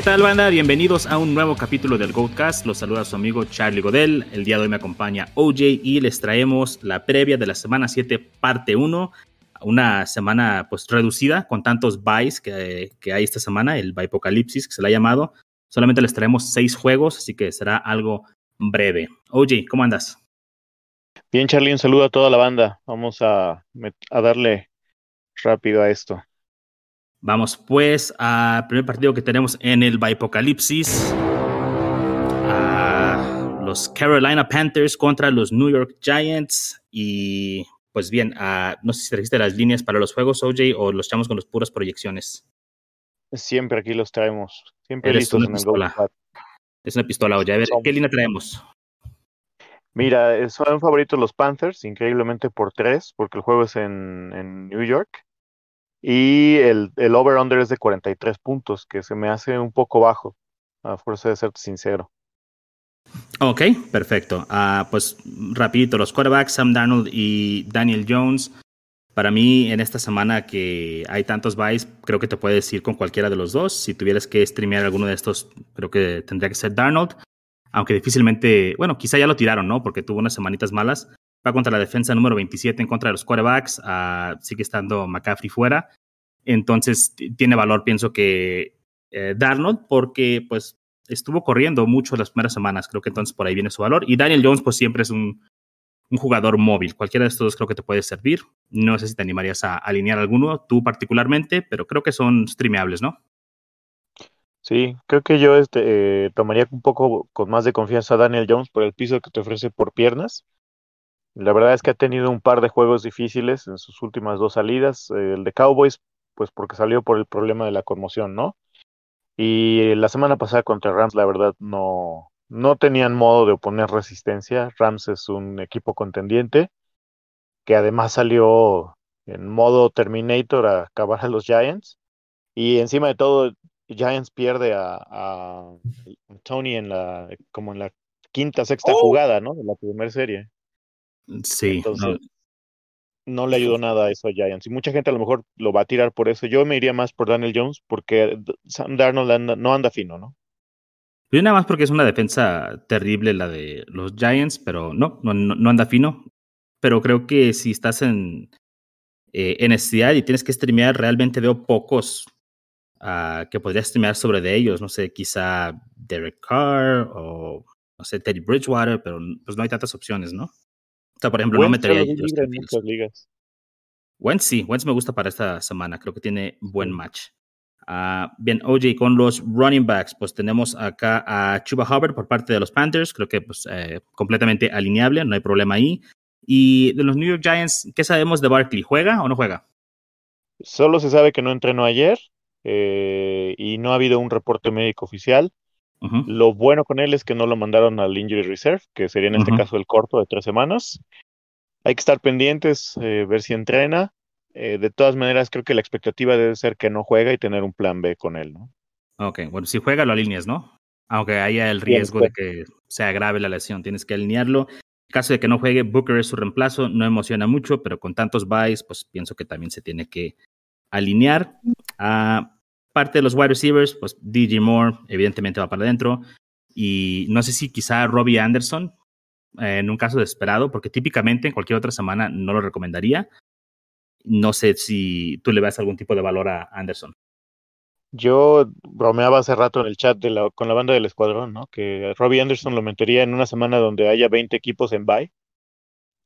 ¿Qué tal, banda? Bienvenidos a un nuevo capítulo del Goatcast. Los saluda su amigo Charlie Godel. El día de hoy me acompaña OJ y les traemos la previa de la semana 7, parte 1. Una semana pues reducida con tantos buys que, que hay esta semana, el Apocalipsis que se le ha llamado. Solamente les traemos seis juegos, así que será algo breve. OJ, ¿cómo andas? Bien, Charlie, un saludo a toda la banda. Vamos a, a darle rápido a esto. Vamos pues al primer partido que tenemos en el Bipocalipsis. A los Carolina Panthers contra los New York Giants. Y pues bien, no sé si trajiste las líneas para los juegos, OJ, o los echamos con las puras proyecciones. Siempre aquí los traemos. Siempre listos en el Es una pistola, OJ. A ver, ¿qué línea traemos? Mira, son favoritos los Panthers, increíblemente por tres, porque el juego es en, en New York. Y el, el over-under es de 43 puntos, que se me hace un poco bajo, a fuerza de ser sincero. Ok, perfecto. Uh, pues rapidito, los quarterbacks, Sam Darnold y Daniel Jones. Para mí, en esta semana que hay tantos buys, creo que te puedes ir con cualquiera de los dos. Si tuvieras que streamear alguno de estos, creo que tendría que ser Darnold. Aunque difícilmente, bueno, quizá ya lo tiraron, ¿no? Porque tuvo unas semanitas malas va contra la defensa número 27 en contra de los quarterbacks, uh, sigue estando McCaffrey fuera, entonces tiene valor, pienso que eh, Darnold, porque pues estuvo corriendo mucho las primeras semanas, creo que entonces por ahí viene su valor, y Daniel Jones pues siempre es un, un jugador móvil, cualquiera de estos dos creo que te puede servir, no sé si te animarías a alinear alguno, tú particularmente, pero creo que son streameables, ¿no? Sí, creo que yo este, eh, tomaría un poco con más de confianza a Daniel Jones por el piso que te ofrece por piernas. La verdad es que ha tenido un par de juegos difíciles en sus últimas dos salidas. el de Cowboys, pues porque salió por el problema de la conmoción, ¿no? Y la semana pasada contra Rams, la verdad, no, no tenían modo de oponer resistencia. Rams es un equipo contendiente que además salió en modo Terminator a acabar a los Giants. Y encima de todo, Giants pierde a, a Tony en la, como en la quinta, sexta oh. jugada, ¿no? De la primera serie. Sí. no. le ayudó nada a eso a Giants. Y mucha gente a lo mejor lo va a tirar por eso. Yo me iría más por Daniel Jones porque Sam Darnold no anda fino, ¿no? Yo nada más porque es una defensa terrible la de los Giants, pero no, no, no anda fino. Pero creo que si estás en, eh, en y tienes que streamear, realmente veo pocos uh, que podrías streamear sobre de ellos. No sé, quizá Derek Carr o, no sé, Teddy Bridgewater, pero pues no hay tantas opciones, ¿no? O sea, por ejemplo, no metería en muchas ligas. Wentz sí, Wentz me gusta para esta semana, creo que tiene buen match. Uh, bien, OJ, con los running backs, pues tenemos acá a Chuba Hubbard por parte de los Panthers, creo que pues eh, completamente alineable, no hay problema ahí. Y de los New York Giants, ¿qué sabemos de Barkley? ¿Juega o no juega? Solo se sabe que no entrenó ayer eh, y no ha habido un reporte médico oficial. Lo bueno con él es que no lo mandaron al Injury Reserve, que sería en este caso el corto de tres semanas. Hay que estar pendientes, eh, ver si entrena. Eh, de todas maneras, creo que la expectativa debe ser que no juega y tener un plan B con él, ¿no? Ok, bueno, si juega lo alineas, ¿no? Aunque haya el riesgo de que se agrave la lesión, tienes que alinearlo. En caso de que no juegue, Booker es su reemplazo, no emociona mucho, pero con tantos buys, pues pienso que también se tiene que alinear. a parte de los wide receivers, pues DJ Moore evidentemente va para adentro. Y no sé si quizá Robbie Anderson, eh, en un caso desesperado, porque típicamente en cualquier otra semana no lo recomendaría. No sé si tú le das algún tipo de valor a Anderson. Yo bromeaba hace rato en el chat de la, con la banda del escuadrón, ¿no? Que Robbie Anderson lo metería en una semana donde haya 20 equipos en bye.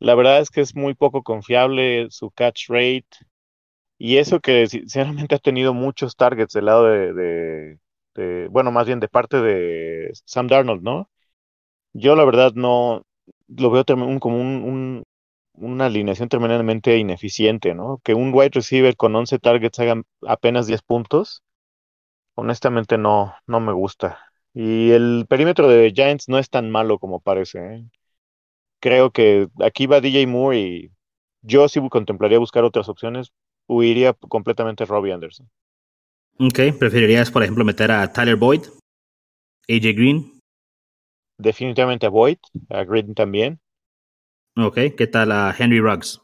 La verdad es que es muy poco confiable su catch rate, y eso que sinceramente ha tenido muchos targets del lado de, bueno, más bien de parte de Sam Darnold, ¿no? Yo la verdad no lo veo como un, una alineación tremendamente ineficiente, ¿no? Que un wide receiver con 11 targets haga apenas 10 puntos, honestamente no, no me gusta. Y el perímetro de Giants no es tan malo como parece. ¿eh? Creo que aquí va DJ Moore y yo sí contemplaría buscar otras opciones, huiría completamente Robbie Anderson. Ok, ¿preferirías, por ejemplo, meter a Tyler Boyd, AJ Green? Definitivamente a Boyd, a Green también. Ok, ¿qué tal a Henry Ruggs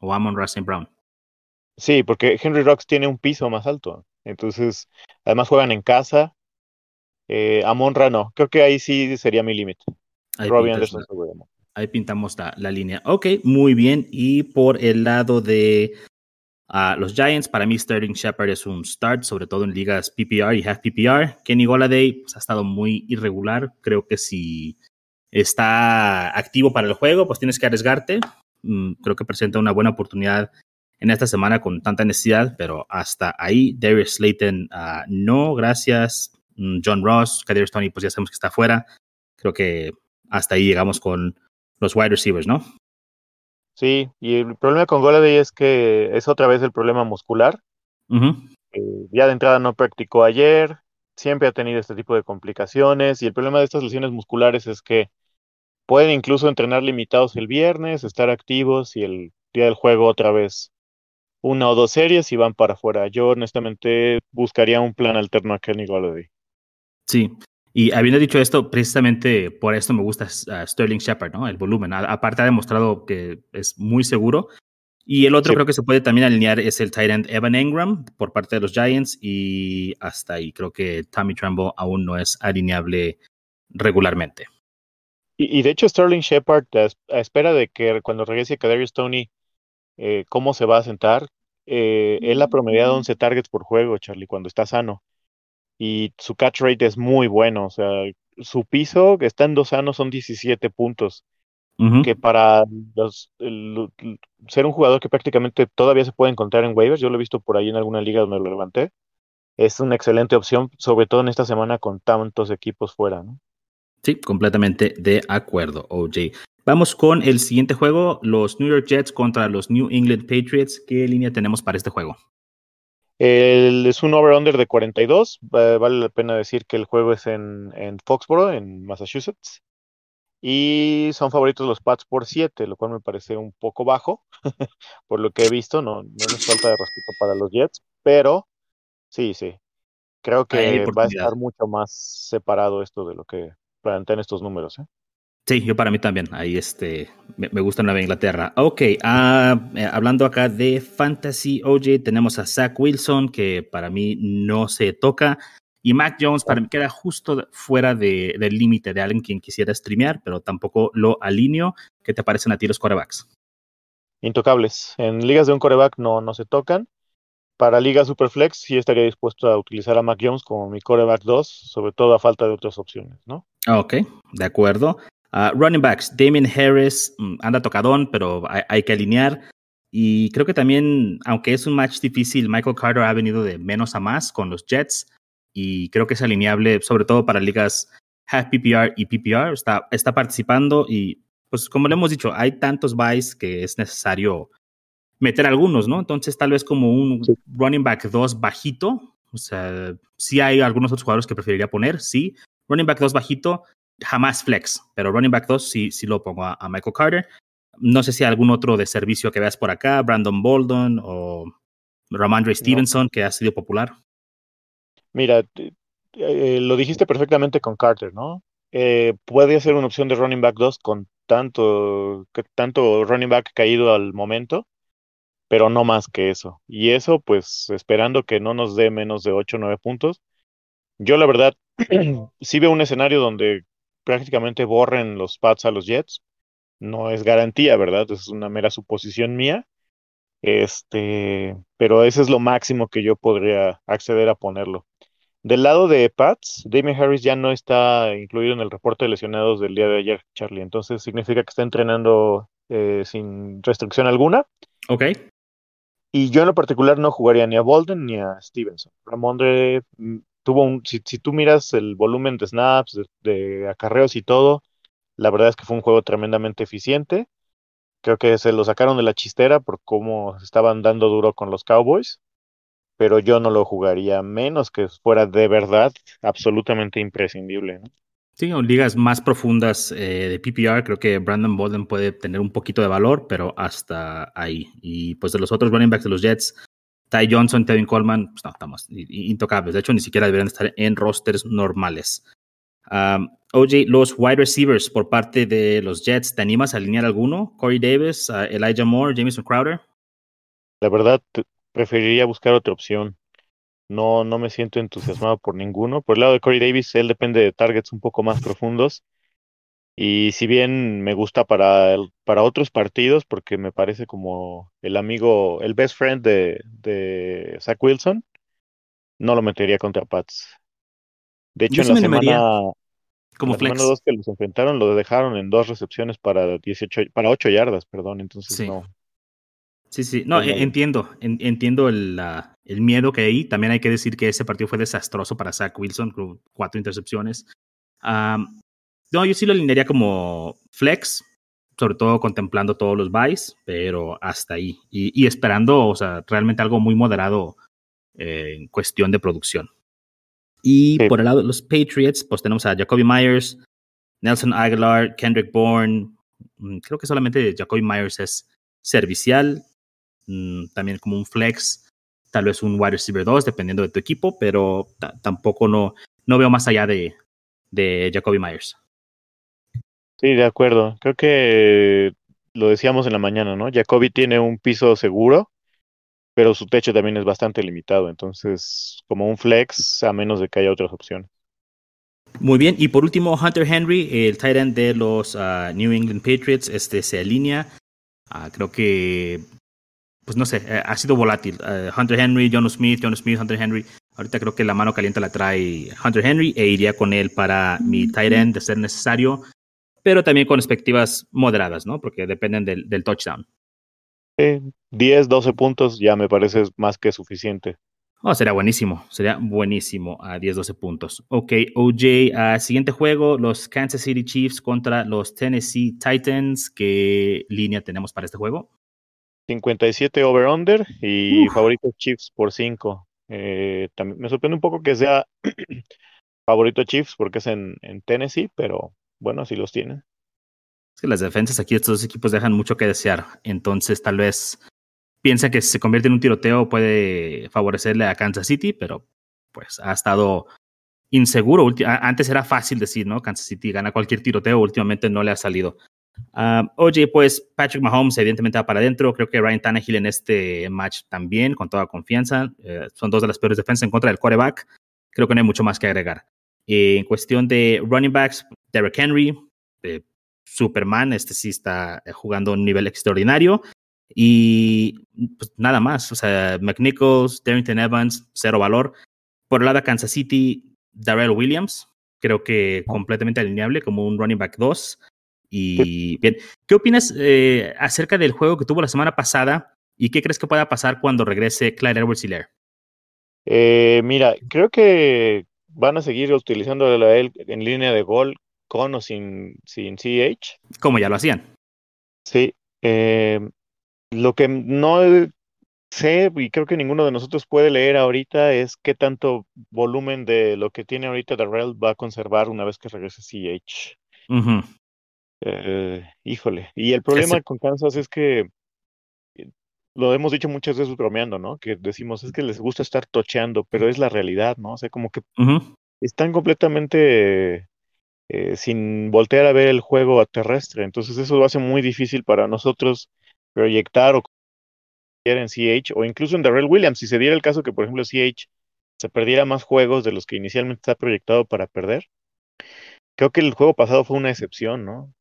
o Amon Russell Brown? Sí, porque Henry Ruggs tiene un piso más alto. Entonces, además juegan en casa. Eh, Amonra no, creo que ahí sí sería mi límite. Robbie Anderson Ahí pintamos la, la, línea. Ok, muy bien. Y por el lado de los Giants, para mí Sterling Shepard es un start, sobre todo en ligas PPR y half PPR. Kenny Goladay pues, ha estado muy irregular. Creo que si está activo para el juego, pues tienes que arriesgarte. Mm, creo que presenta una buena oportunidad en esta semana con tanta necesidad, pero hasta ahí, Darius Slayton, uh, no, gracias. Mm, John Ross, Kadir Stoney, pues ya sabemos que está fuera. Creo que hasta ahí llegamos con los wide receivers, ¿no? Sí, y el problema con Goladay es que es otra vez el problema muscular. Eh, ya de entrada no practicó ayer, siempre ha tenido este tipo de complicaciones y el problema de estas lesiones musculares es que pueden incluso entrenar limitados el viernes, estar activos y el día del juego otra vez una o dos series y van para afuera. Yo honestamente buscaría un plan alterno a Kenny Golladay. Sí, y habiendo dicho esto, precisamente por esto me gusta uh, Sterling Shepard, ¿no? El volumen. aparte ha demostrado que es muy seguro. Y el otro creo que se puede también alinear es el tight end Evan Engram por parte de los Giants y hasta ahí creo que Tommy Trumbo aún no es alineable regularmente. Y, de hecho Sterling Shepard a, espera de que cuando regrese Kadarius Tony eh, cómo se va a sentar, eh, él ha promediado 11 targets por juego, Charlie, cuando está sano y su catch rate es muy bueno. O sea, su piso, que está en dos sanos, son 17 puntos. Que para los, ser un jugador que prácticamente todavía se puede encontrar en waivers, yo lo he visto por ahí en alguna liga donde lo levanté, es una excelente opción, sobre todo en esta semana con tantos equipos fuera. ¿no? Sí, completamente de acuerdo, OJ. Vamos con el siguiente juego, los New York Jets contra los New England Patriots. ¿Qué línea tenemos para este juego? Es un over-under de 42. vale la pena decir que el juego es en, en, Foxboro, en Massachusetts. Y son favoritos los Pats por 7, lo cual me parece un poco bajo, por lo que he visto. No, no es falta de respeto para los Jets, pero sí, sí. Creo que va a estar mucho más separado esto de lo que plantean estos números. ¿eh? Sí, yo para mí también. Ahí este, me, gusta Nueva Inglaterra. Ok, ah, eh, hablando acá de Fantasy OJ, tenemos a Zach Wilson, que para mí no se toca. Y Mac Jones para mí queda justo fuera de, del límite de alguien quien quisiera streamear, pero tampoco lo alineo. ¿Qué te parecen a ti los corebacks? Intocables. En ligas de un coreback no, no se tocan. Para Liga Superflex sí estaría dispuesto a utilizar a Mac Jones como mi coreback 2, sobre todo a falta de otras opciones, ¿no? Ok, de acuerdo. Uh, running backs, Damien Harris mm, anda tocadón, pero hay, que alinear. Y creo que también, aunque es un match difícil, Michael Carter ha venido de menos a más con los Jets y creo que es alineable, sobre todo para ligas half PPR y PPR. Está, está participando y, pues, como le hemos dicho, hay tantos buys que es necesario meter algunos, ¿no? Entonces, tal vez como un running back 2 bajito. O sea, sí hay algunos otros jugadores que preferiría poner, sí. Running back 2 bajito, jamás flex, pero running back 2 sí, sí lo pongo a, Michael Carter. No sé si hay algún otro de servicio que veas por acá, Brandon Bolden o Ramondre Stevenson, que ha sido popular. Mira, eh, lo dijiste perfectamente con Carter, ¿no? Eh, puede ser una opción de running back 2 con tanto, tanto running back caído al momento, pero no más que eso. Y eso, pues, esperando que no nos dé menos de 8 o 9 puntos. Yo, la verdad, sí veo un escenario donde prácticamente borren los Pats a los Jets. No es garantía, ¿verdad? Es una mera suposición mía. Este, pero ese es lo máximo que yo podría acceder a ponerlo. Del lado de Pats, Damien Harris ya no está incluido en el reporte de lesionados del día de ayer, Charlie. Entonces significa que está entrenando eh, sin restricción alguna. Ok. Y yo en lo particular no jugaría ni a Bolden ni a Stevenson. Ramondre mm, un, si, tú miras el volumen de snaps, de, acarreos y todo, la verdad es que fue un juego tremendamente eficiente. Creo que se lo sacaron de la chistera por cómo estaban dando duro con los Cowboys, pero yo no lo jugaría menos que fuera de verdad absolutamente imprescindible. Sí, en ligas más profundas eh, de PPR, creo que Brandon Bolden puede tener un poquito de valor, pero hasta ahí. Y pues de los otros running backs de los Jets, Ty Johnson, Tevin Coleman, pues no, estamos intocables. De hecho, ni siquiera deberían estar en rosters normales. Um, OJ, los wide receivers por parte de los Jets, ¿te animas a alinear alguno? Corey Davis, uh, Elijah Moore, Jameson Crowder. La verdad, preferiría buscar otra opción. No, no me siento entusiasmado por ninguno. Por el lado de Corey Davis, él depende de targets un poco más profundos. Y si bien me gusta para, para otros partidos, porque me parece como el amigo, el best friend de, de Zach Wilson, no lo metería contra Pats. De hecho, en la semana, como flex. dos que los enfrentaron lo dejaron en dos recepciones para 18, para 8 yardas, perdón, entonces no. Sí, sí, no, e, entiendo, entiendo el, el, miedo que hay. También hay que decir que ese partido fue desastroso para Zach Wilson, con cuatro intercepciones. No, yo sí lo alinearía como flex, sobre todo contemplando todos los buys, pero hasta ahí. Y, esperando, o sea, realmente algo muy moderado eh, en cuestión de producción. Y por el lado de los Patriots, pues tenemos a Jacoby Myers, Nelson Aguilar, Kendrick Bourne. Mm, creo que solamente Jacoby Myers es servicial, mm, también como un flex, tal vez un wide receiver 2, dependiendo de tu equipo, pero tampoco no, no veo más allá de, de Jacoby Myers. Sí, de acuerdo. Creo que lo decíamos en la mañana, ¿no? Jacoby tiene un piso seguro pero su techo también es bastante limitado, entonces como un flex a menos de que haya otras opciones. Muy bien, y por último Hunter Henry, el tight end de los ah, New England Patriots, este se alinea, uh, creo que, pues no sé, eh, ha sido volátil. Eh, Hunter Henry, John Smith, John Smith, Hunter Henry, ahorita creo que la mano caliente la trae Hunter Henry e iría con él para mi tight end de ser necesario, pero también con expectativas moderadas, ¿no? Porque dependen del, del touchdown. 10, 12 puntos ya me parece más que suficiente. Oh, sería buenísimo, sería buenísimo a 10, 12 puntos. Ok, OJ, uh, siguiente juego, los Kansas City Chiefs contra los Tennessee Titans. ¿Qué línea tenemos para este juego? 57 over-under y favorito Chiefs por 5. Eh, me sorprende un poco que sea favorito Chiefs porque es en, en Tennessee, pero bueno, así los tienen que las defensas aquí de estos dos equipos dejan mucho que desear. Entonces, tal vez piensa que si se convierte en un tiroteo puede favorecerle a Kansas City, pero pues ha estado inseguro. Antes era fácil decir, ¿no? Kansas City gana cualquier tiroteo, últimamente no le ha salido. Ah, oye, pues Patrick Mahomes evidentemente va para adentro. Creo que Ryan Tannehill en este match también, con toda confianza. Eh, son dos de las peores defensas en contra del quarterback. Creo que no hay mucho más que agregar. en cuestión de running backs, Derrick Henry, eh, Superman, este sí está eh, jugando a un nivel extraordinario. Y pues nada más, o sea, McNichols, Darrington Evans, cero valor. Por el lado de Kansas City, Darrell Williams, creo que completamente alineable como un running back 2. Y bien, ¿qué opinas eh, acerca del juego que tuvo la semana pasada y qué crees que pueda pasar cuando regrese Clyde Edwards Hilaire? Eh, mira, creo que van a seguir utilizando a él en línea de gol con o sin, sin CH. Como ya lo hacían. Sí. Eh, lo que no sé, y creo que ninguno de nosotros puede leer ahorita, es qué tanto volumen de lo que tiene ahorita Darrell va a conservar una vez que regrese CH. Eh, híjole. Y el problema con Kansas es que eh, lo hemos dicho muchas veces bromeando, ¿no? Que decimos, es que les gusta estar tocheando, pero es la realidad, ¿no? O sea, como que están completamente eh, sin voltear a ver el juego terrestre. Entonces eso lo hace muy difícil para nosotros proyectar o en CH o incluso en Darrell Williams. Si se diera el caso que, por ejemplo, CH se perdiera más juegos de los que inicialmente está proyectado para perder, creo que el juego pasado fue una excepción, ¿no?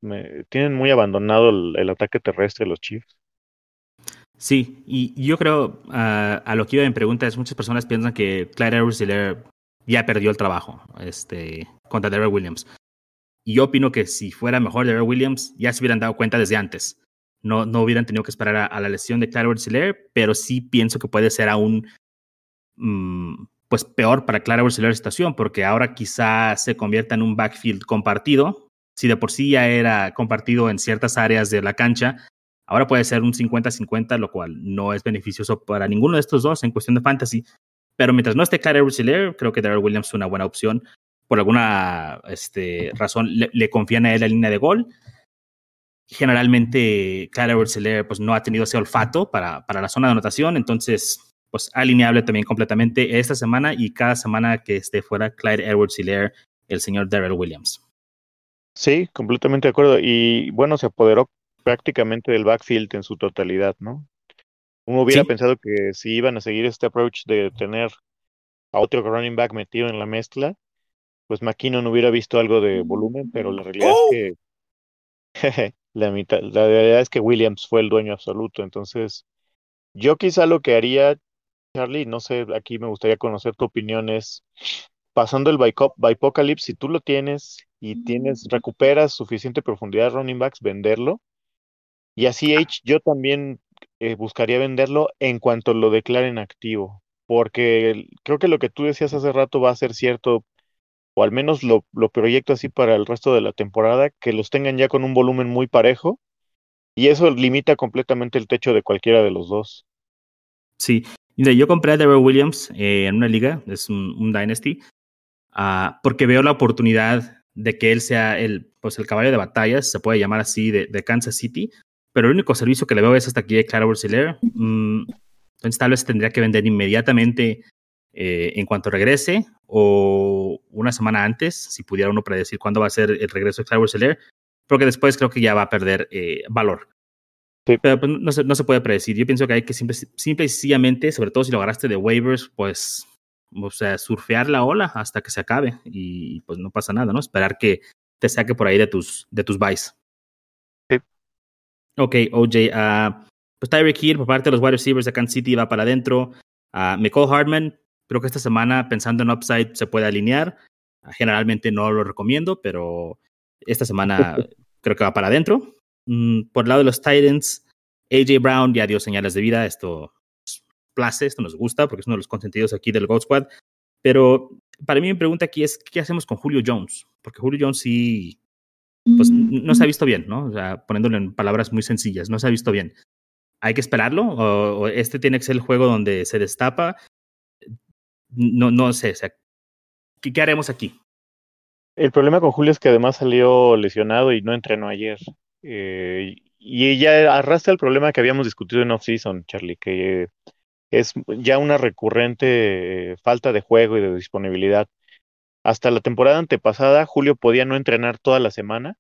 tienen muy abandonado el, ataque terrestre los Chiefs. Sí, y yo creo, ah, a lo que iba en preguntas, muchas personas piensan que Clyde Edwards ya perdió el trabajo este, contra Darrell Williams. Y yo opino que si fuera mejor de Williams, ya se hubieran dado cuenta desde antes. No, no hubieran tenido que esperar a, la lesión de Clara Seller, pero sí pienso que puede ser aún mm, pues peor para Clara Seller situación, porque ahora quizá se convierta en un backfield compartido. Si de por sí ya era compartido en ciertas áreas de la cancha, ahora puede ser un 50-50, lo cual no es beneficioso para ninguno de estos dos en cuestión de fantasy. Pero mientras no esté Clara Seller, creo que Darrell Williams es una buena opción por alguna este, razón le, confían a él la línea de gol. Generalmente, Clyde edwards pues, no ha tenido ese olfato para, para la zona de anotación, entonces, pues alineable también completamente esta semana y cada semana que esté fuera Clyde edwards el señor Darrell Williams. Sí, completamente de acuerdo. Y bueno, se apoderó prácticamente del backfield en su totalidad, ¿no? Uno hubiera pensado que si iban a seguir este approach de tener a otro running back metido en la mezcla, pues McKinnon hubiera visto algo de volumen, pero la realidad es que la mitad, la realidad es que Williams fue el dueño absoluto. Entonces, yo quizá lo que haría, Charlie, no sé, aquí me gustaría conocer tu opinión, es pasando el Bipocalypse, si tú lo tienes y tienes, recuperas suficiente profundidad de running backs, venderlo. Y así H, yo también eh, buscaría venderlo en cuanto lo declaren activo, porque creo que lo que tú decías hace rato va a ser cierto, o al menos lo, proyecto así para el resto de la temporada, que los tengan ya con un volumen muy parejo, y eso limita completamente el techo de cualquiera de los dos. Sí, yo compré a Daryl Williams eh, en una liga, es un, Dynasty, uh, porque veo la oportunidad de que él sea el, pues el caballo de batallas, se puede llamar así, de, Kansas City, pero el único servicio que le veo es hasta aquí de Clara mm, entonces tal vez tendría que vender inmediatamente eh, en cuanto regrese o una semana antes, si pudiera uno predecir cuándo va a ser el regreso de Clara porque después creo que ya va a perder eh, valor. Pero pues, no, se, no, se, puede predecir. Yo pienso que hay que simple, simple y sencillamente, sobre todo si lo agarraste de waivers, pues, o sea, surfear la ola hasta que se acabe y pues no pasa nada, ¿no? Esperar que te saque por ahí de tus, de tus buys. Ok, OJ. Uh, pues Tyreek Hill por parte de los wide receivers de Kansas City va para adentro. Uh, Nicole Hartman, creo que esta semana pensando en upside se puede alinear. Generalmente no lo recomiendo, pero esta semana creo que va para adentro. Mm, por el lado de los Titans, AJ Brown ya dio señales de vida. Esto place, esto nos gusta porque es uno de los consentidos aquí del Gold Squad. Pero para mí mi pregunta aquí es, ¿qué hacemos con Julio Jones? Porque Julio Jones sí pues no se ha visto bien, ¿no? O sea, poniéndolo en palabras muy sencillas, no se ha visto bien. ¿Hay que esperarlo? ¿O, este tiene que ser el juego donde se destapa? No, no sé, o sea, ¿qué, haremos aquí? El problema con Julio es que además salió lesionado y no entrenó ayer. Eh, y ella arrastra el problema que habíamos discutido en off-season, Charlie, que es ya una recurrente falta de juego y de disponibilidad. Hasta la temporada antepasada, Julio podía no entrenar toda la semana,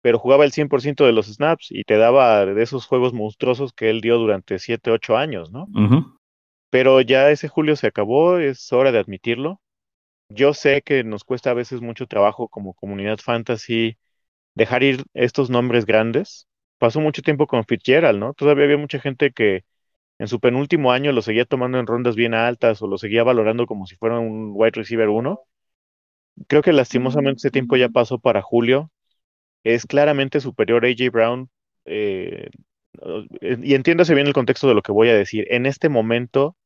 pero jugaba el 100% de los snaps y te daba de esos juegos monstruosos que él dio durante 7, 8 años, ¿no? Pero ya ese Julio se acabó, es hora de admitirlo. Yo sé que nos cuesta a veces mucho trabajo como comunidad fantasy dejar ir estos nombres grandes. Pasó mucho tiempo con Fitzgerald, ¿no? Todavía había mucha gente que en su penúltimo año lo seguía tomando en rondas bien altas o lo seguía valorando como si fuera un wide receiver 1 Creo que lastimosamente ese tiempo ya pasó para Julio. Es claramente superior a AJ Brown. Eh, y entiéndase bien el contexto de lo que voy a decir. En este momento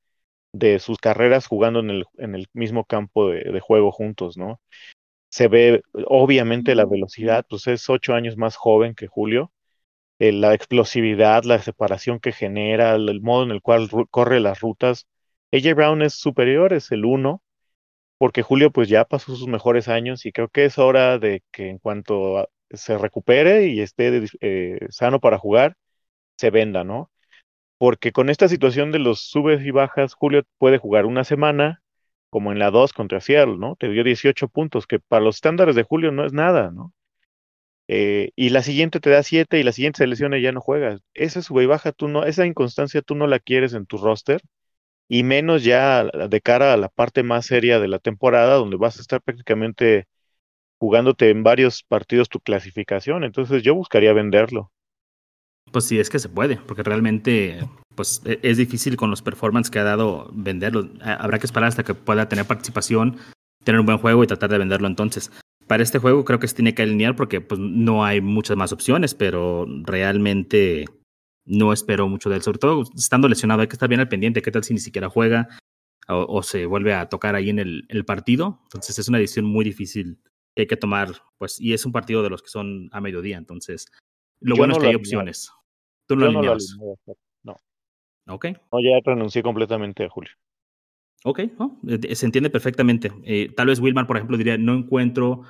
de sus carreras jugando en el, en el mismo campo de, juego juntos, ¿no? Se ve obviamente la velocidad, pues es ocho años más joven que Julio. Eh, la explosividad, la separación que genera, el modo en el cual corre las rutas. AJ Brown es superior, es el uno porque Julio pues ya pasó sus mejores años y creo que es hora de que en cuanto se recupere y esté eh, sano para jugar, se venda, ¿no? Porque con esta situación de los subes y bajas, Julio puede jugar una semana, como en la 2 contra Seattle, ¿no? Te dio 18 puntos, que para los estándares de Julio no es nada, ¿no? Eh, y la siguiente te da 7 y la siguiente se lesiona y ya no juegas. Esa sube y baja, tú no, esa inconstancia tú no la quieres en tu roster y menos ya de cara a la parte más seria de la temporada, donde vas a estar prácticamente jugándote en varios partidos tu clasificación. Entonces yo buscaría venderlo. Pues sí, es que se puede, porque realmente pues e, es difícil con los performances que ha dado venderlo. Habrá que esperar hasta que pueda tener participación, tener un buen juego y tratar de venderlo entonces. Para este juego creo que se tiene que alinear porque pues no hay muchas más opciones, pero realmente no espero mucho de él, sobre todo estando lesionado, hay que estar bien al pendiente, qué tal si ni siquiera juega o, se vuelve a tocar ahí en el, el, partido. Entonces es una decisión muy difícil que hay que tomar, pues, y es un partido de los que son a mediodía, entonces lo bueno es que hay opciones. Tú no lo alineas. No, Ok. No, ya renuncié completamente a Julio. Ok, eh, se entiende perfectamente. Eh, tal vez Wilmar, por ejemplo, diría, no encuentro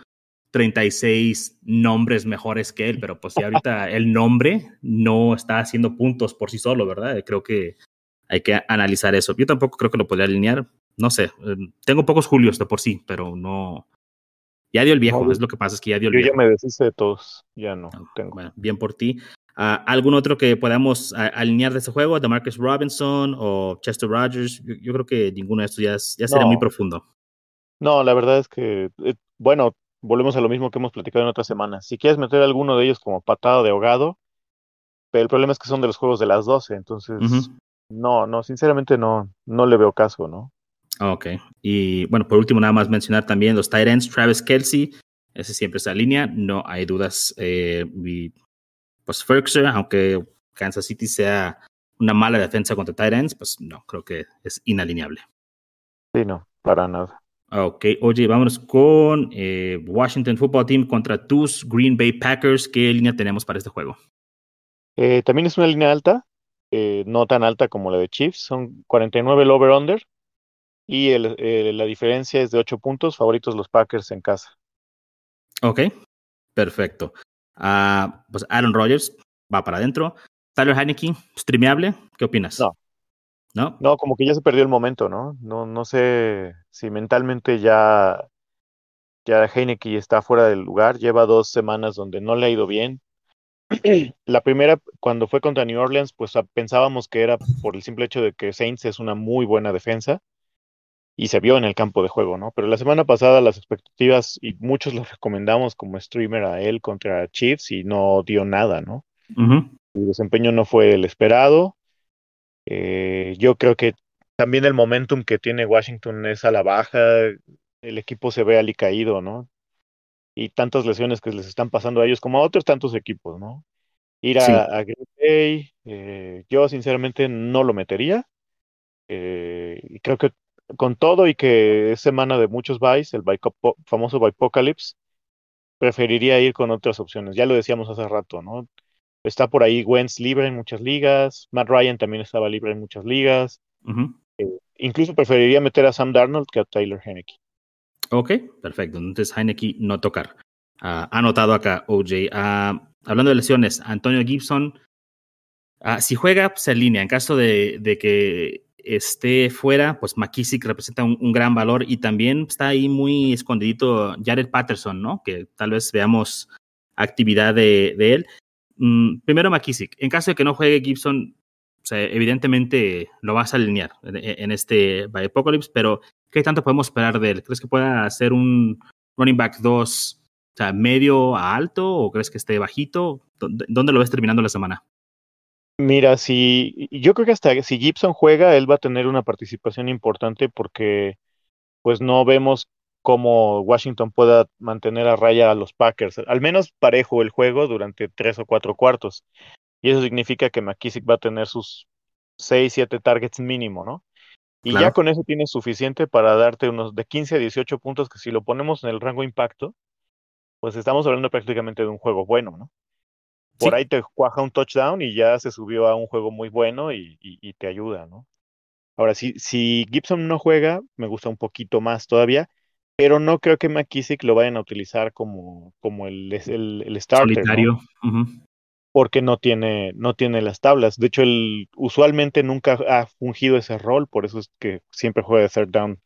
36 nombres mejores que él, pero pues si ahorita el nombre no está haciendo puntos por sí solo, ¿verdad? Creo que hay que analizar eso. Yo tampoco creo que lo podría alinear. No sé, eh, tengo pocos Julios de por sí, pero no. Ya dio el viejo, es lo que pasa, es que ya dio el yo viejo. Yo ya me deshice de todos, ya no ah, tengo. Bueno, bien por ti. Ah, ¿Algún otro que podamos alinear de ese juego? ¿De Marcus Robinson o Chester Rogers? Yo, creo que ninguno de estos ya, ya sería muy profundo. No, la verdad es que, eh, bueno, volvemos a lo mismo que hemos platicado en otras semanas. Si quieres meter alguno de ellos como patada de ahogado, pero el problema es que son de los juegos de las 12, entonces, no, no, sinceramente no, no le veo caso, ¿no? Ok, y bueno, por último, nada más mencionar también los tight ends, Travis Kelsey, ese siempre está línea, no hay dudas. Eh, pues Ferguson, aunque Kansas City sea una mala defensa contra Titans, pues no, creo que es inalineable. Sí, no, para nada. Ok, oye, vámonos con eh, Washington Football Team contra tus Green Bay Packers. ¿Qué línea tenemos para este juego? Eh, también es una línea alta, eh, no tan alta como la de Chiefs, son 49 el over-under y la diferencia es de 8 puntos, favoritos los Packers en casa. Ok, perfecto. Ah, pues Aaron Rodgers va para adentro. Tyler Heineke, streameable, ¿qué opinas? No. ¿No? No, como que ya se perdió el momento, ¿no? No, no sé si mentalmente ya, ya Heineke está fuera del lugar. Lleva dos semanas donde no le ha ido bien. La primera, cuando fue contra New Orleans, pues pensábamos que era por el simple hecho de que Saints es una muy buena defensa y se vio en el campo de juego, ¿no? Pero la semana pasada las expectativas, y muchos lo recomendamos como streamer a él contra Chiefs y no dio nada, ¿no? El desempeño no fue el esperado. Eh, yo creo que también el momentum que tiene Washington es a la baja, el equipo se ve alicaído, ¿no? Y tantas lesiones que les están pasando a ellos como a otros tantos equipos, ¿no? Ir a, Green Bay, eh, yo sinceramente no lo metería. Eh, y creo que con todo y que es semana de muchos buys, el famoso Bipocalypse, preferiría ir con otras opciones. Ya lo decíamos hace rato, ¿no? Está por ahí Wentz libre en muchas ligas, Matt Ryan también estaba libre en muchas ligas. Eh, incluso preferiría meter a Sam Darnold que a Tyler Heineke. Ok, perfecto. Entonces Heineke no tocar. Ha ah, anotado acá OJ. Ah, hablando de lesiones, Antonio Gibson, ah, si juega, se alinea. En caso de, de que esté fuera, pues McKissick representa un, gran valor y también está ahí muy escondidito Jared Patterson, ¿no? Que tal vez veamos actividad de, él. Mm, primero McKissick. En caso de que no juegue Gibson, evidentemente lo vas a alinear en, este by Apocalypse, pero ¿qué tanto podemos esperar de él? ¿Crees que pueda ser un running back 2, o sea, medio a alto o crees que esté bajito? ¿Dónde lo ves terminando la semana? Mira, si yo creo que hasta si Gibson juega, él va a tener una participación importante porque pues no vemos cómo Washington pueda mantener a raya a los Packers, al menos parejo el juego durante tres o cuatro cuartos. Y eso significa que McKissick va a tener sus seis, siete targets mínimo, ¿no? Y ya con eso tienes suficiente para darte unos de 15 a 18 puntos que si lo ponemos en el rango impacto, pues estamos hablando prácticamente de un juego bueno, ¿no? Por ahí te cuaja un touchdown y ya se subió a un juego muy bueno y, te ayuda, ¿no? Ahora, si, si Gibson no juega, me gusta un poquito más todavía, pero no creo que McKissick lo vayan a utilizar como, como el, el, el starter. Solitario. Porque no tiene, no tiene las tablas. De hecho, él usualmente nunca ha fungido ese rol, por eso es que siempre juega de third down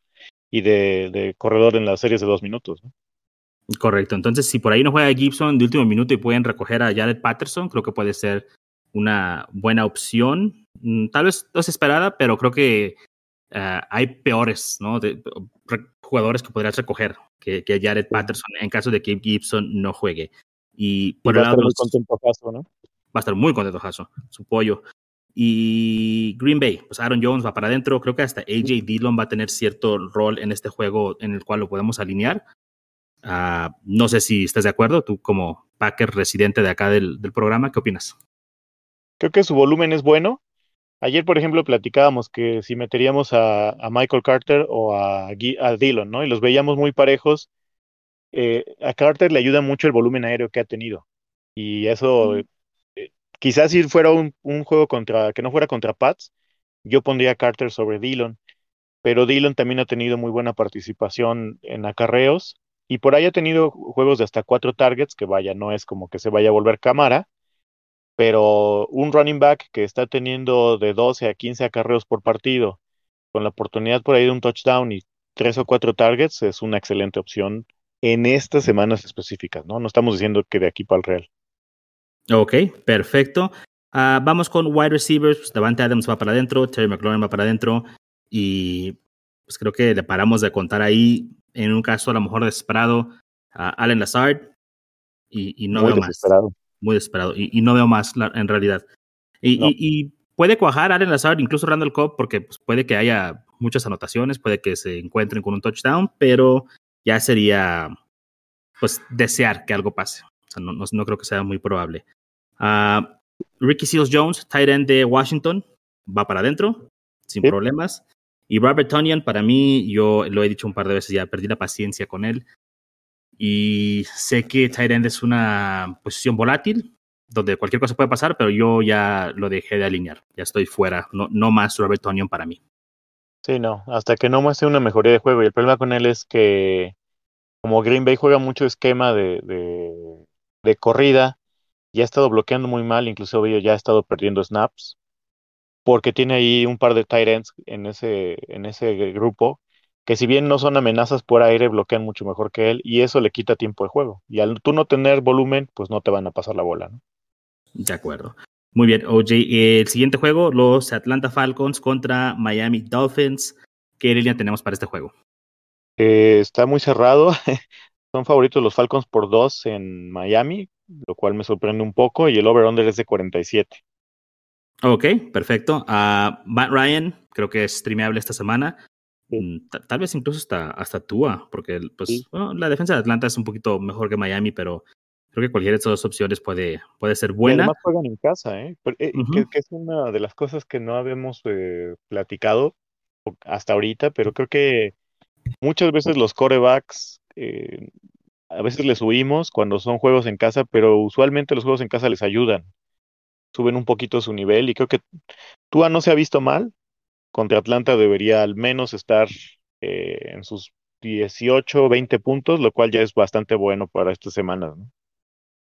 y de, de corredor en las series de dos minutos. ¿no? Correcto. Entonces, si por ahí no juega Gibson de último minuto y pueden recoger a Jared Patterson, creo que puede ser una buena opción. Mm, tal vez desesperada, pero creo que eh, hay peores, ¿no? De, jugadores que podrías recoger que, que, Jared Patterson en caso de que Gibson no juegue. Y por el lado. Va a estar muy contento, ¿no? Va a estar muy contento su pollo. Y Green Bay, pues Aaron Jones va para adentro. Creo que hasta AJ Dillon va a tener cierto rol en este juego en el cual lo podemos alinear. Ah, no sé si estás de acuerdo, tú como Packer residente de acá del, programa, ¿qué opinas? Creo que su volumen es bueno. Ayer, por ejemplo, platicábamos que si meteríamos a, Michael Carter o a, a, Dillon, ¿no? Y los veíamos muy parejos. Eh, a Carter le ayuda mucho el volumen aéreo que ha tenido. Y eso, eh, quizás si fuera un, un, juego contra, que no fuera contra Pats, yo pondría a Carter sobre Dillon. Pero Dillon también ha tenido muy buena participación en acarreos y por ahí ha tenido juegos de hasta cuatro targets, que vaya, no es como que se vaya a volver cámara, pero un running back que está teniendo de 12 a 15 acarreos por partido, con la oportunidad por ahí de un touchdown y tres o cuatro targets, es una excelente opción en estas semanas específicas, ¿no? No estamos diciendo que de aquí para el Real. Ok, perfecto. Ah, vamos con wide receivers. Pues, Davante Adams va para adentro, Terry McLaurin va para adentro. Y pues creo que le paramos de contar ahí, en un caso a lo mejor desesperado, a Allen Lazard. Y, y no Muy veo más. desesperado. Muy desesperado. Y, y no veo más la- en realidad. Y, No. y- puede cuajar Allen Lazard, incluso Randall Cobb, porque pues, puede que haya muchas anotaciones, puede que se encuentren con un touchdown, pero ya sería pues desear que algo pase. O sea, no, no, no creo que sea muy probable. Ah, Ricky Seals Jones, tight end de Washington, va para adentro, sin Sí. problemas. Y Robert Tonyan, para mí, yo lo he dicho un par de veces ya, perdí la paciencia con él. Y sé que tight end es una posición volátil, donde cualquier cosa puede pasar, pero yo ya lo dejé de alinear. Ya estoy fuera. No, no más Robert Tonyan para mí. Sí, no, hasta que no muestre una mejoría de juego. Y el problema con él es que como Green Bay juega mucho esquema de, de, de corrida, ya ha estado bloqueando muy mal, incluso ya ha estado perdiendo snaps, porque tiene ahí un par de tight ends en ese, en ese grupo, que si bien no son amenazas por aire, bloquean mucho mejor que él, y eso le quita tiempo de juego. Y al tú no tener volumen, pues no te van a pasar la bola, ¿no? De acuerdo. Muy bien, OJ. El siguiente juego, los Atlanta Falcons contra Miami Dolphins. ¿Qué línea tenemos para este juego? Eh, está muy cerrado. Son favoritos los Falcons por dos en Miami, lo cual me sorprende un poco, y el over-under es de 47. Ok, perfecto. Ah, Matt Ryan, creo que es streameable esta semana. Sí. Mm, ta- Tal vez incluso hasta, hasta Tua, porque pues, Sí. bueno, la defensa de Atlanta es un poquito mejor que Miami, pero creo que cualquiera de estas dos opciones puede, puede ser Y buena. además juegan en casa, ¿eh? Pero, eh, que, que es una de las cosas que no habíamos eh, platicado hasta ahorita, pero creo que muchas veces los corebacks, eh, a veces les subimos cuando son juegos en casa, pero usualmente los juegos en casa les ayudan, suben un poquito su nivel y creo que Tua no se ha visto mal, contra Atlanta debería al menos estar eh, en sus 18, 20 puntos, lo cual ya es bastante bueno para estas semanas, ¿no?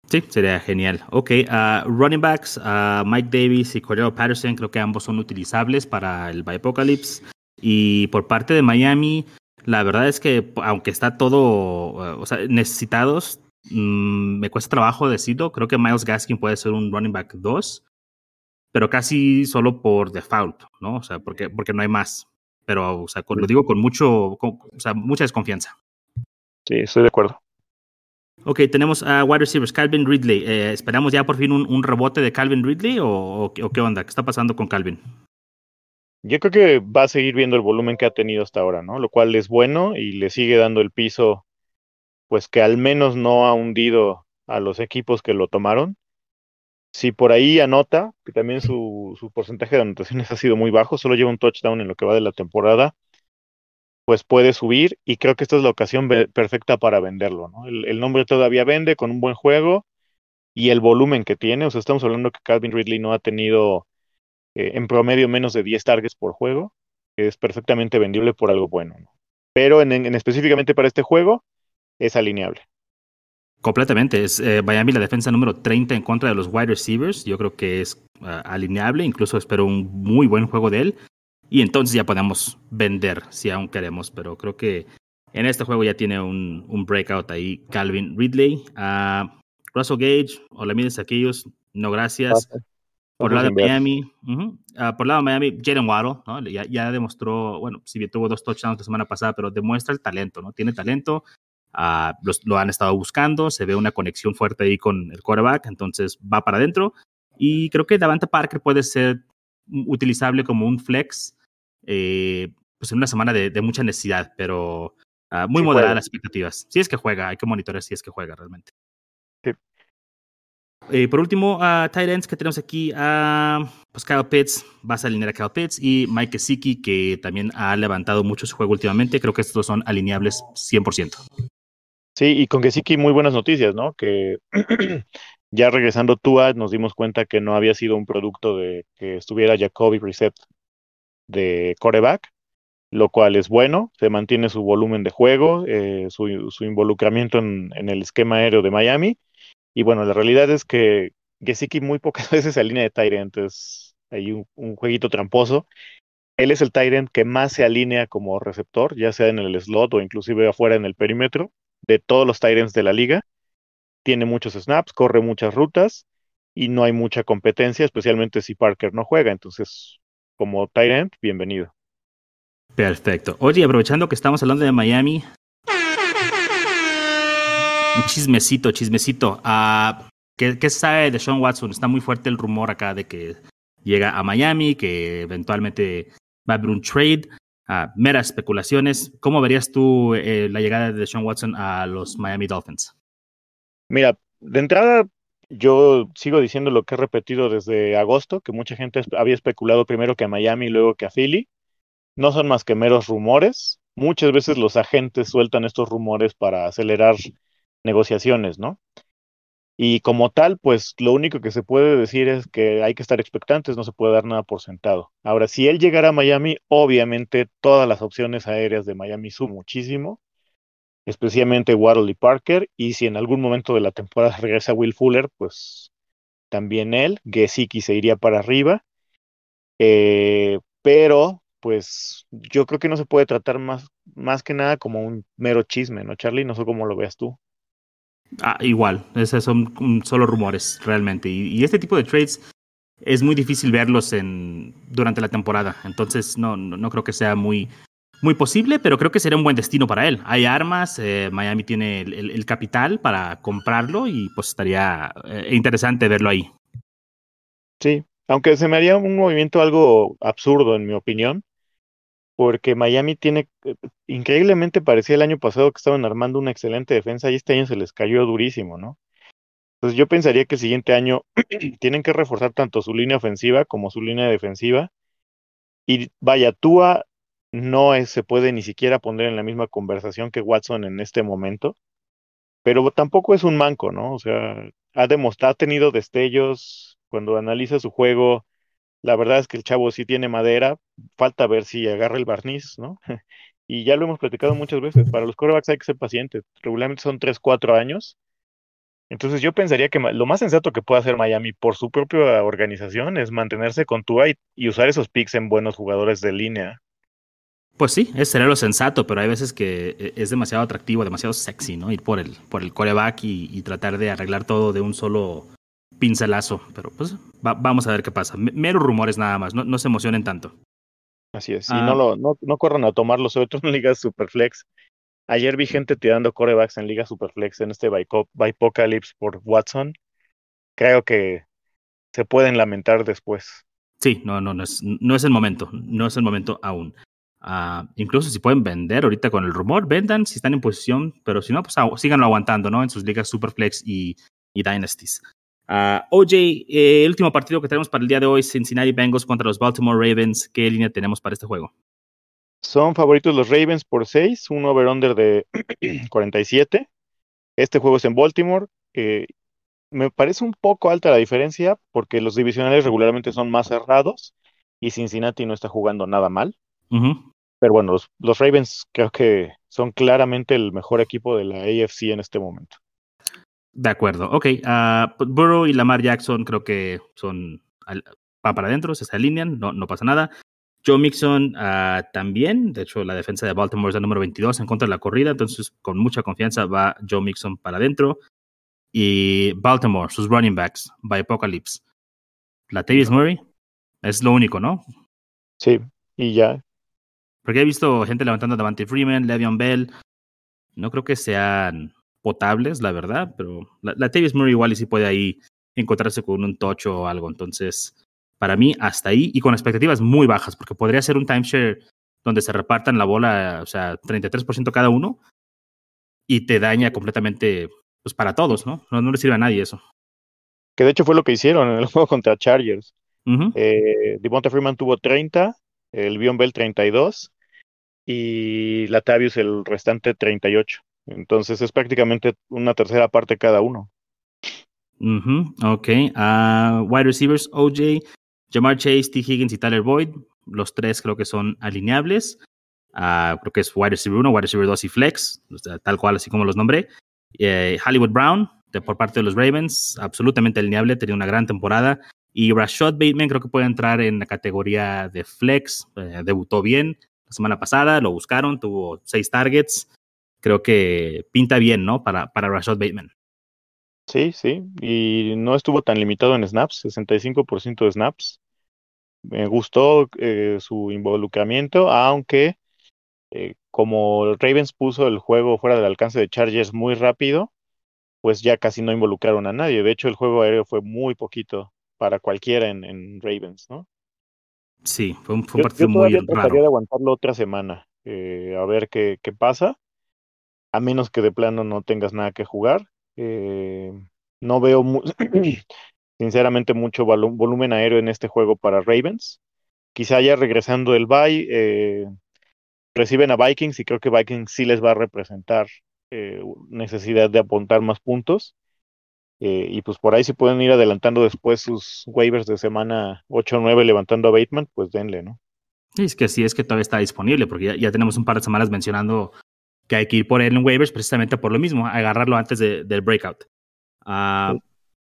Sí, sería genial. Ok, ah, running backs, ah, Mike Davis y Cordero Patterson, creo que ambos son utilizables para el Apocalypse. Y por parte de Miami, la verdad es que aunque está todo, eh, o sea, necesitados, mm, me cuesta trabajo decirlo. Creo que Miles Gaskin puede ser un running back 2, pero casi solo por default, ¿no? O sea, porque, porque no hay más. Pero, o sea, con- lo digo con mucho, con- o sea, mucha desconfianza. Sí, estoy de acuerdo. Ok, tenemos a wide receivers, Calvin Ridley. Eh, ¿Esperamos ya por fin un, un rebote de Calvin Ridley o, o qué onda? ¿Qué está pasando con Calvin? Yo creo que va a seguir viendo el volumen que ha tenido hasta ahora, ¿no? Lo cual es bueno y le sigue dando el piso, pues que al menos no ha hundido a los equipos que lo tomaron. Si por ahí anota, que también su, su porcentaje de anotaciones ha sido muy bajo, solo lleva un touchdown en lo que va de la temporada, pues puede subir y creo que esta es la ocasión perfecta para venderlo. El, nombre todavía vende con un buen juego y el volumen que tiene, o sea, estamos hablando que Calvin Ridley no ha tenido eh, en promedio menos de 10 targets por juego, es perfectamente vendible por algo bueno, ¿no? Pero en- específicamente para este juego es alineable. Completamente. Es eh, Miami la defensa número 30 en contra de los wide receivers. Yo creo que es ah, alineable. Incluso espero un muy buen juego de él. Y entonces ya podemos vender si aún queremos. Pero creo que en este juego ya tiene un, un breakout ahí Calvin Ridley. Ah, Russell Gage, o la mides aquellos. No, gracias. Por el lado de. Miami, ujú. Ah, por el lado de Miami, Jalen Waddle, ¿no? Ya, ya demostró, bueno, si bien tuvo dos touchdowns la semana pasada, pero demuestra el talento, ¿no? Tiene talento, los- lo han estado buscando, se ve una conexión fuerte ahí con el quarterback, entonces va para adentro. Y creo que Davante Parker puede ser utilizable como un flex, eh, pues en una semana de, de mucha necesidad, pero ah, muy Sí moderada las expectativas. Si es que juega, hay que monitorear si es que juega realmente. Sí. Eh, por último, a tight ends que tenemos aquí a pues Kyle Pitts, vas a alinear a Kyle Pitts y Mike Gesicki, que también ha levantado mucho su juego últimamente. Creo que estos son alineables 100%. Sí, y con Gesicki muy buenas noticias, ¿no? Que ya regresando Tua nos dimos cuenta que no había sido un producto de que estuviera Jacoby Reset de coreback, lo cual es bueno, se mantiene su volumen de juego, eh, su, involucramiento en, el esquema aéreo de Miami. Y bueno, la realidad es que Gesicki muy pocas veces se alinea de Tyrant, es ahí un, un jueguito tramposo. Él es el Tyrant que más se alinea como receptor, ya sea en el slot o inclusive afuera en el perímetro de todos los Tyrants de la liga. Tiene muchos snaps, corre muchas rutas y no hay mucha competencia, especialmente si Parker no juega. Entonces, como Tyrant, bienvenido. Perfecto. Oye, aprovechando que estamos hablando de Miami, un chismecito, chismecito. Uh, ¿qué, ¿Qué sabe de Sean Watson? Está muy fuerte el rumor acá de que llega a Miami, que eventualmente va a haber un trade. Uh, meras especulaciones. ¿Cómo verías tú eh, la llegada de Sean Watson a los Miami Dolphins? Mira, de entrada, yo sigo diciendo lo que he repetido desde agosto, que mucha gente había especulado primero que a Miami y luego que a Philly. No son más que meros rumores. Muchas veces los agentes sueltan estos rumores para acelerar negociaciones, ¿no? Y como tal, pues lo único que se puede decir es que hay que estar expectantes, no se puede dar nada por sentado. Ahora, si él llegara a Miami, obviamente todas las opciones aéreas de Miami suben muchísimo, especialmente Waddle y Parker, y si en algún momento de la temporada regresa Will Fuller, pues también él, Gesicki se iría para arriba, eh, pero pues yo creo que no se puede tratar más, más que nada como un mero chisme, ¿no, Charlie? No sé cómo lo veas tú. Ah, igual, esos son solo rumores realmente. Y, este tipo de trades es muy difícil verlos en, durante la temporada. Entonces no, no, creo que sea muy, muy posible, pero creo que sería un buen destino para él. Hay armas, eh, Miami tiene el, capital para comprarlo y pues estaría eh, interesante verlo ahí. Sí, aunque se me haría un movimiento algo absurdo en mi opinión, porque Miami tiene, eh, increíblemente parecía el año pasado que estaban armando una excelente defensa y este año se les cayó durísimo, ¿no? Entonces yo pensaría que el siguiente año tienen que reforzar tanto su línea ofensiva como su línea defensiva. Y vaya, Tua no se puede ni siquiera poner en la misma conversación que Watson en este momento, pero tampoco es un manco, ¿no? O sea, ha demostrado, ha tenido destellos cuando analiza su juego, la verdad es que el chavo sí tiene madera, falta ver si agarra el barniz, ¿no? y ya lo hemos platicado muchas veces, para los corebacks hay que ser pacientes, regularmente son 3, 4 años. Entonces yo pensaría que lo más sensato que puede hacer Miami por su propia organización es mantenerse con Tua y, usar esos picks en buenos jugadores de línea. Pues sí, ese sería lo sensato, pero hay veces que eh, es demasiado atractivo, demasiado sexy, ¿no? Ir por el, por el coreback y tratar de arreglar todo de un solo pincelazo, pero pues vamos a ver qué pasa. Meros rumores nada más, no, no se emocionen tanto. Así es, y no, ah. lo, no, no corran a tomarlo, sobre todo en ligas Superflex. Ayer vi gente tirando corebacks en Liga Superflex en este Bipocalypse por Watson. Creo que se pueden lamentar después. Sí, no, no, no es, no es el momento, no es el momento aún. Uh, incluso si pueden vender ahorita con el rumor, vendan si están en posición, pero si no, pues síganlo aguantando, ¿no? En sus ligas Superflex y, y Dynasties. Uh, OJ, eh, el último partido que tenemos para el día de hoy, Cincinnati Bengals contra los Baltimore Ravens. ¿Qué línea tenemos para este juego? Son favoritos los Ravens por 6, un over-under de 47. Este juego es en Baltimore. Eh, me parece un poco alta la diferencia porque los divisionales regularmente son más cerrados y Cincinnati no está jugando nada mal. Pero bueno, los, los Ravens creo que son claramente el mejor equipo de la AFC en este momento. De acuerdo, ok. Uh, Burrow y Lamar Jackson creo que son va para adentro, se alinean, no, no pasa nada. Joe Mixon uh, también, de hecho la defensa de Baltimore es la número 22 en contra de la corrida, entonces con mucha confianza va Joe Mixon para adentro. Y Baltimore, sus running backs, by Apocalypse. La Tavis Murray es lo único, ¿no? Sí, y ya. Porque he visto gente levantando a Davante Freeman, Le'Veon Bell. No creo que sean potables, la verdad, pero la, la Murray igual y si puede ahí encontrarse con un tocho o algo. Entonces, para mí, hasta ahí y con expectativas muy bajas, porque podría ser un timeshare donde se repartan la bola, o sea, 33% cada uno y te daña completamente, pues para todos, ¿no? ¿no? le sirve a nadie eso. Que de hecho fue lo que hicieron en el juego contra Chargers. eh, Devonta Freeman tuvo 30, el Bion Bell 32 y Latavius el restante 38. Entonces es prácticamente una tercera parte cada uno. Ok. Uh, wide receivers, OJ, Jamar Chase, T. Higgins y Tyler Boyd. Los tres creo que son alineables. Uh, creo que es wide receiver 1, wide receiver 2 y flex, tal cual, así como los nombré. Eh, Hollywood Brown, de, por parte de los Ravens, absolutamente alineable, tenía una gran temporada. Y Rashad Bateman creo que puede entrar en la categoría de flex, eh, debutó bien la semana pasada, lo buscaron, tuvo seis targets creo que pinta bien, ¿no? Para, para Rashad Bateman. Sí, sí, y no estuvo tan limitado en snaps, 65% de snaps. Me gustó eh, su involucramiento, aunque eh, como Ravens puso el juego fuera del alcance de Chargers muy rápido, pues ya casi no involucraron a nadie. De hecho, el juego aéreo fue muy poquito para cualquiera en, Ravens, ¿no? Sí, fue un, partido muy raro. de aguantarlo otra semana, eh, a ver qué, qué pasa, a menos que de plano no tengas nada que jugar. Eh, no veo sinceramente mucho volumen aéreo en este juego para Ravens. Quizá ya regresando el bye, eh, reciben a Vikings y creo que Vikings sí les va a representar eh, necesidad de apuntar más puntos. y pues por ahí si pueden ir adelantando después sus waivers de semana 8 o 9 levantando a Bateman, pues denle, ¿no? Sí, es que sí, es que todavía está disponible, porque ya tenemos un par de semanas mencionando que hay que ir por él en waivers precisamente por lo mismo, agarrarlo antes del breakout. Uh,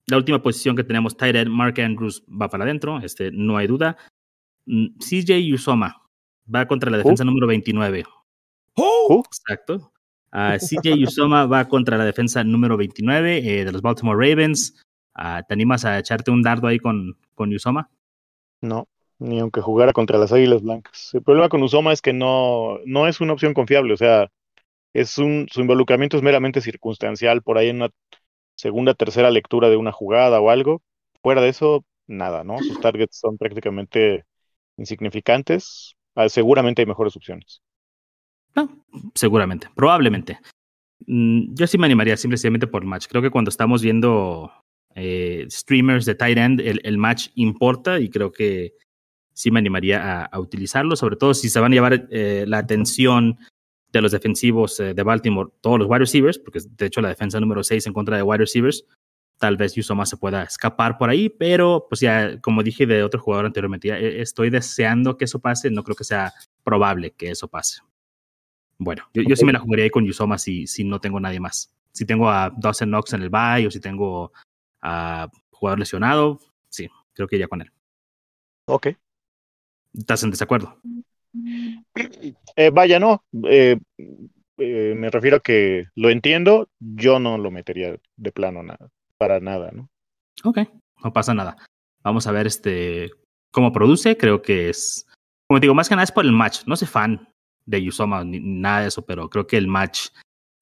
La última posición que tenemos, tight Mark Andrews va para adentro, este, no hay duda. Mm, CJ Usoma va contra la defensa número 29. Exacto. Uh, CJ Usoma va contra la defensa número 29 eh, de los Baltimore Ravens. Uh, ¿Te animas a echarte un dardo ahí con, con Usoma? No, ni aunque jugara contra las Águilas Blancas. El problema con Usoma es que no, no es una opción confiable. O sea, es un, su involucramiento es meramente circunstancial, por ahí en una segunda, tercera lectura de una jugada o algo. Fuera de eso, nada, ¿no? Sus targets son prácticamente insignificantes. Ah, seguramente hay mejores opciones. No, seguramente, probablemente. Mm, yo sí me animaría simplemente por match. Creo que cuando estamos viendo eh, streamers de tight end, el, match importa y creo que sí me animaría a, utilizarlo, sobre todo si se van a llevar eh, la atención de los defensivos eh, de Baltimore, todos los wide receivers, porque de hecho la defensa número 6 en contra de wide receivers, tal vez Yusoma se pueda escapar por ahí, pero pues ya, como dije de otro jugador anteriormente, eh, estoy deseando que eso pase, no creo que sea probable que eso pase. Bueno, yo, sí me la jugaría ahí con Yusoma si, si no tengo nadie más. Si tengo a Dawson Knox en el bye o si tengo a jugador lesionado, sí, creo que ya con él. Ok. ¿Estás en desacuerdo? Eh, vaya, no. Eh, eh, me refiero a que lo entiendo, yo no lo metería de plano nada, para nada, ¿no? Ok, no pasa nada. Vamos a ver este cómo produce. Creo que es, como digo, más que nada es por el match. No soy fan de Yusoma ni nada de eso, pero creo que el match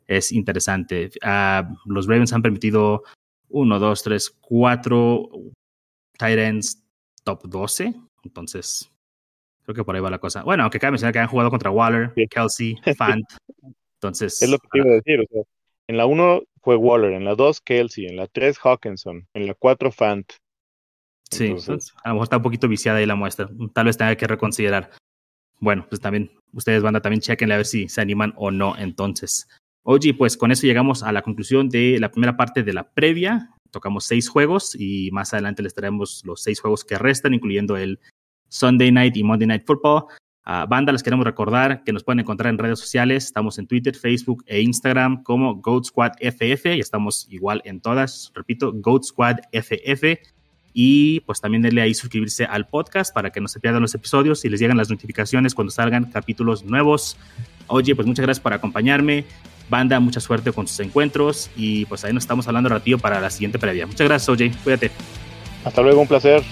es interesante. Ah, los Ravens han permitido uno, dos, tres, cuatro tight ends top 12. Entonces, Creo que por ahí va la cosa. Bueno, aunque cabe mencionar que han jugado contra Waller, Kelsey, Fant. Entonces. Es lo que te iba a decir. O sea, en la 1 fue Waller, en la 2 Kelsey, en la 3 Hawkinson, en la 4 Fant. Sí, a lo mejor está un poquito viciada ahí la muestra. Tal vez tenga que reconsiderar. Bueno, pues también, ustedes, banda, también chequenle a ver si se animan o no entonces. Oye, pues con eso llegamos a la conclusión de la primera parte de la previa. Tocamos seis juegos y más adelante les traemos los seis juegos que restan, incluyendo el Sunday Night y Monday Night Football. Uh, banda, les queremos recordar que nos pueden encontrar en redes sociales. Estamos en Twitter, Facebook e Instagram como Goat Squad FF y estamos igual en todas. Repito, Goat Squad FF. Y pues también denle ahí suscribirse al podcast para que no se pierdan los episodios y les lleguen las notificaciones cuando salgan capítulos nuevos. Oye, pues muchas gracias por acompañarme. Banda, mucha suerte con sus encuentros y pues ahí nos estamos hablando ratito para la siguiente previa. Muchas gracias, Oye. Cuídate. Hasta luego, un placer.